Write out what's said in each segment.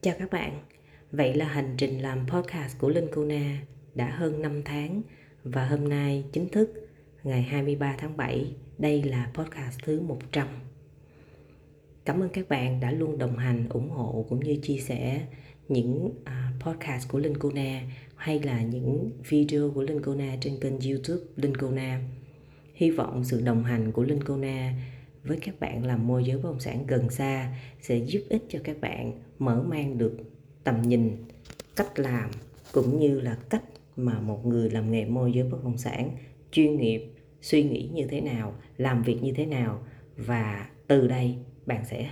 Chào các bạn, vậy là hành trình làm podcast của Linh Kuna đã hơn 5 tháng và hôm nay chính thức ngày 23 tháng 7, đây là podcast thứ 100. Cảm ơn các bạn đã luôn đồng hành, ủng hộ cũng như chia sẻ những à, podcast của Linh Kuna hay là những video của Linh Kuna trên kênh YouTube Linh Kuna. Hy vọng sự đồng hành của Linh Cô với các bạn làm môi giới bất động sản gần xa sẽ giúp ích cho các bạn mở mang được tầm nhìn, cách làm, cũng như là cách mà một người làm nghề môi giới bất động sản chuyên nghiệp, suy nghĩ như thế nào, làm việc như thế nào. Và từ đây bạn sẽ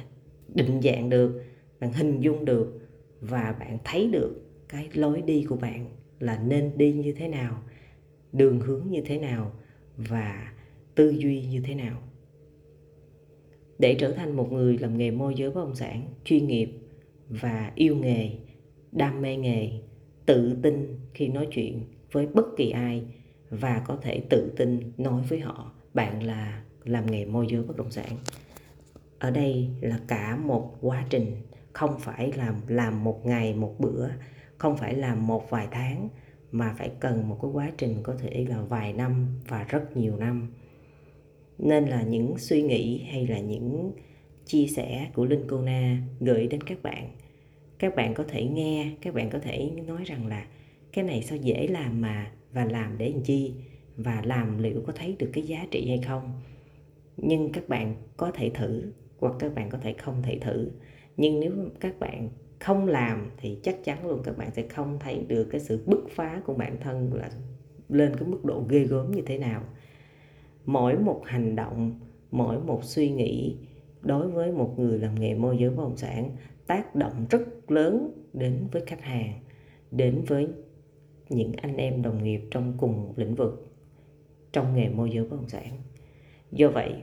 định dạng được, bạn hình dung được và bạn thấy được cái lối đi của bạn là nên đi như thế nào, đường hướng như thế nào và tư duy như thế nào để trở thành một người làm nghề môi giới bất động sản, chuyên nghiệp và yêu nghề, đam mê nghề, tự tin khi nói chuyện với bất kỳ ai và có thể tự tin nói với họ bạn là làm nghề môi giới bất động sản. Ở đây là cả một quá trình, không phải làm làm một ngày một bữa, không phải làm một vài tháng, mà phải cần một cái quá trình có thể là vài năm và rất nhiều năm nên là những suy nghĩ hay là những chia sẻ của linh cô na gửi đến các bạn. Các bạn có thể nghe, các bạn có thể nói rằng là cái này sao dễ làm mà, và làm để làm chi, và làm liệu có thấy được cái giá trị hay không. Nhưng các bạn có thể thử, hoặc các bạn có thể không thể thử. Nhưng nếu các bạn không làm thì chắc chắn luôn các bạn sẽ không thấy được cái sự bứt phá của bản thân là lên cái mức độ ghê gớm như thế nào mỗi một hành động, mỗi một suy nghĩ đối với một người làm nghề môi giới bất động sản tác động rất lớn đến với khách hàng, đến với những anh em đồng nghiệp trong cùng lĩnh vực trong nghề môi giới bất động sản. Do vậy,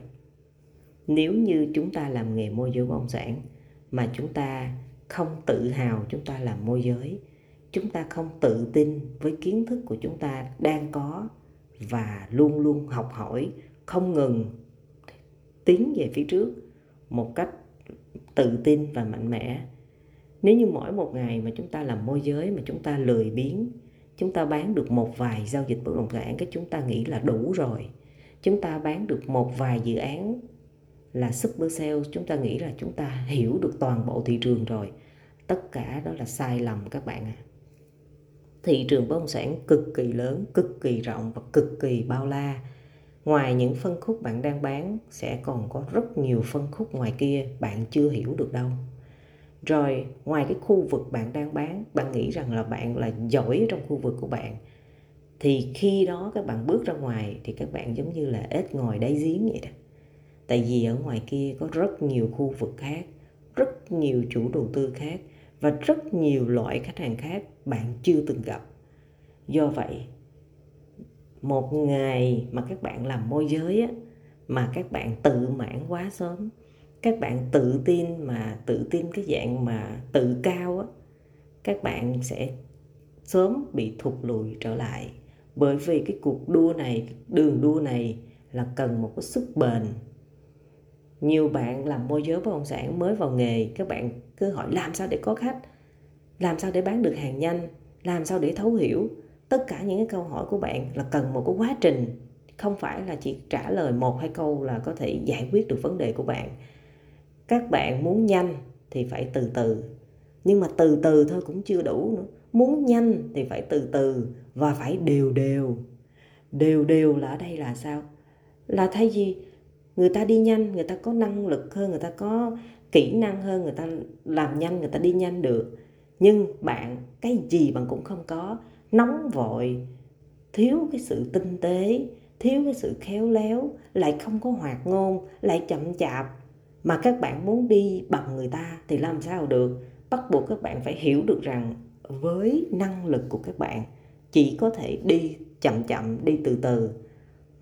nếu như chúng ta làm nghề môi giới bất động sản mà chúng ta không tự hào chúng ta làm môi giới, chúng ta không tự tin với kiến thức của chúng ta đang có và luôn luôn học hỏi, không ngừng tiến về phía trước một cách tự tin và mạnh mẽ. Nếu như mỗi một ngày mà chúng ta làm môi giới, mà chúng ta lười biếng, chúng ta bán được một vài giao dịch bất động sản cái chúng ta nghĩ là đủ rồi. Chúng ta bán được một vài dự án là super sale, chúng ta nghĩ là chúng ta hiểu được toàn bộ thị trường rồi. Tất cả đó là sai lầm các bạn ạ. à thị trường bất động sản cực kỳ lớn, cực kỳ rộng và cực kỳ bao la. Ngoài những phân khúc bạn đang bán, sẽ còn có rất nhiều phân khúc ngoài kia bạn chưa hiểu được đâu. Rồi, ngoài cái khu vực bạn đang bán, bạn nghĩ rằng là bạn là giỏi trong khu vực của bạn. Thì khi đó các bạn bước ra ngoài thì các bạn giống như là ếch ngồi đáy giếng vậy đó. Tại vì ở ngoài kia có rất nhiều khu vực khác, rất nhiều chủ đầu tư khác và rất nhiều loại khách hàng khác bạn chưa từng gặp. Do vậy một ngày mà các bạn làm môi giới á, mà các bạn tự mãn quá sớm các bạn tự tin mà tự tin cái dạng mà tự cao á các bạn sẽ sớm bị thụt lùi trở lại. Bởi vì cái cuộc đua này đường đua này là cần một cái sức bền nhiều bạn làm môi giới bất động sản mới vào nghề, các bạn cứ hỏi làm sao để có khách? Làm sao để bán được hàng nhanh? Làm sao để thấu hiểu? Tất cả những cái câu hỏi của bạn là cần một cái quá trình, không phải là chỉ trả lời một hai câu là có thể giải quyết được vấn đề của bạn. Các bạn muốn nhanh thì phải từ từ, nhưng mà từ từ thôi cũng chưa đủ nữa. Muốn nhanh thì phải từ từ và phải đều đều. Đều đều là ở đây là sao? Là thay vì người ta đi nhanh, người ta có năng lực hơn, người ta có kỹ năng hơn, người ta làm nhanh, người ta đi nhanh được. Nhưng bạn, cái gì bạn cũng không có. Nóng vội, thiếu cái sự tinh tế, thiếu cái sự khéo léo, lại không có hoạt ngôn, lại chậm chạp. Mà các bạn muốn đi bằng người ta thì làm sao được? Bắt buộc các bạn phải hiểu được rằng với năng lực của các bạn, chỉ có thể đi chậm chậm, đi từ từ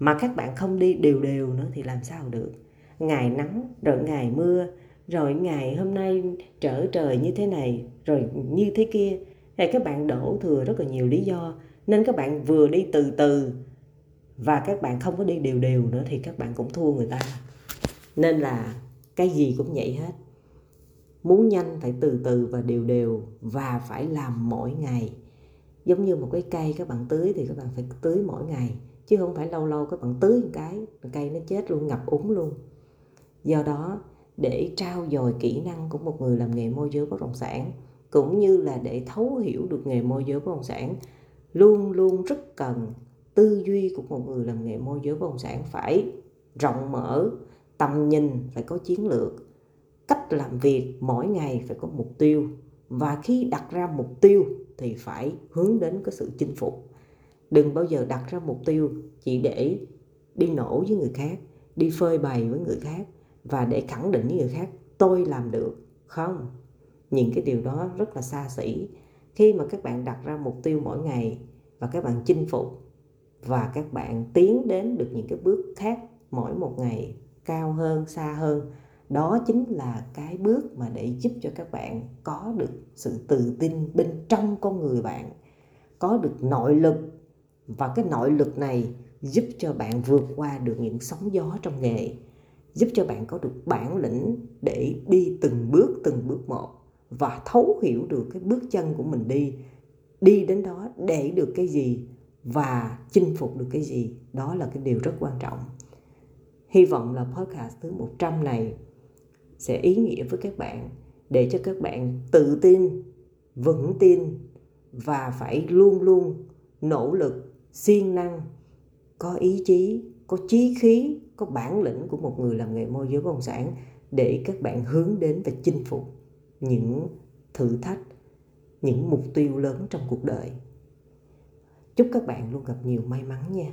mà các bạn không đi đều đều nữa thì làm sao được? Ngày nắng, rồi ngày mưa, rồi ngày hôm nay trở trời như thế này, rồi như thế kia. Thì các bạn đổ thừa rất là nhiều lý do, nên các bạn vừa đi từ từ và các bạn không có đi đều đều nữa thì các bạn cũng thua người ta. Nên là cái gì cũng vậy hết. Muốn nhanh phải từ từ và đều đều và phải làm mỗi ngày. Giống như một cái cây các bạn tưới thì các bạn phải tưới mỗi ngày chứ không phải lâu lâu các bạn tưới một cái cây nó chết luôn, ngập úng luôn. Do đó, để trao dồi kỹ năng của một người làm nghề môi giới bất động sản, cũng như là để thấu hiểu được nghề môi giới bất động sản, luôn luôn rất cần tư duy của một người làm nghề môi giới bất động sản phải rộng mở, tầm nhìn, phải có chiến lược. Cách làm việc mỗi ngày phải có mục tiêu, và khi đặt ra mục tiêu thì phải hướng đến cái sự chinh phục đừng bao giờ đặt ra mục tiêu chỉ để đi nổ với người khác, đi phơi bày với người khác và để khẳng định với người khác, tôi làm được. Không. Những cái điều đó rất là xa xỉ. Khi mà các bạn đặt ra mục tiêu mỗi ngày và các bạn chinh phục và các bạn tiến đến được những cái bước khác mỗi một ngày cao hơn, xa hơn, đó chính là cái bước mà để giúp cho các bạn có được sự tự tin bên trong con người bạn, có được nội lực và cái nội lực này giúp cho bạn vượt qua được những sóng gió trong nghề, giúp cho bạn có được bản lĩnh để đi từng bước từng bước một và thấu hiểu được cái bước chân của mình đi đi đến đó để được cái gì và chinh phục được cái gì. Đó là cái điều rất quan trọng. Hy vọng là podcast thứ 100 này sẽ ý nghĩa với các bạn, để cho các bạn tự tin, vững tin và phải luôn luôn nỗ lực siêng năng, có ý chí, có chí khí, có bản lĩnh của một người làm nghề môi giới bất động sản để các bạn hướng đến và chinh phục những thử thách, những mục tiêu lớn trong cuộc đời. Chúc các bạn luôn gặp nhiều may mắn nha.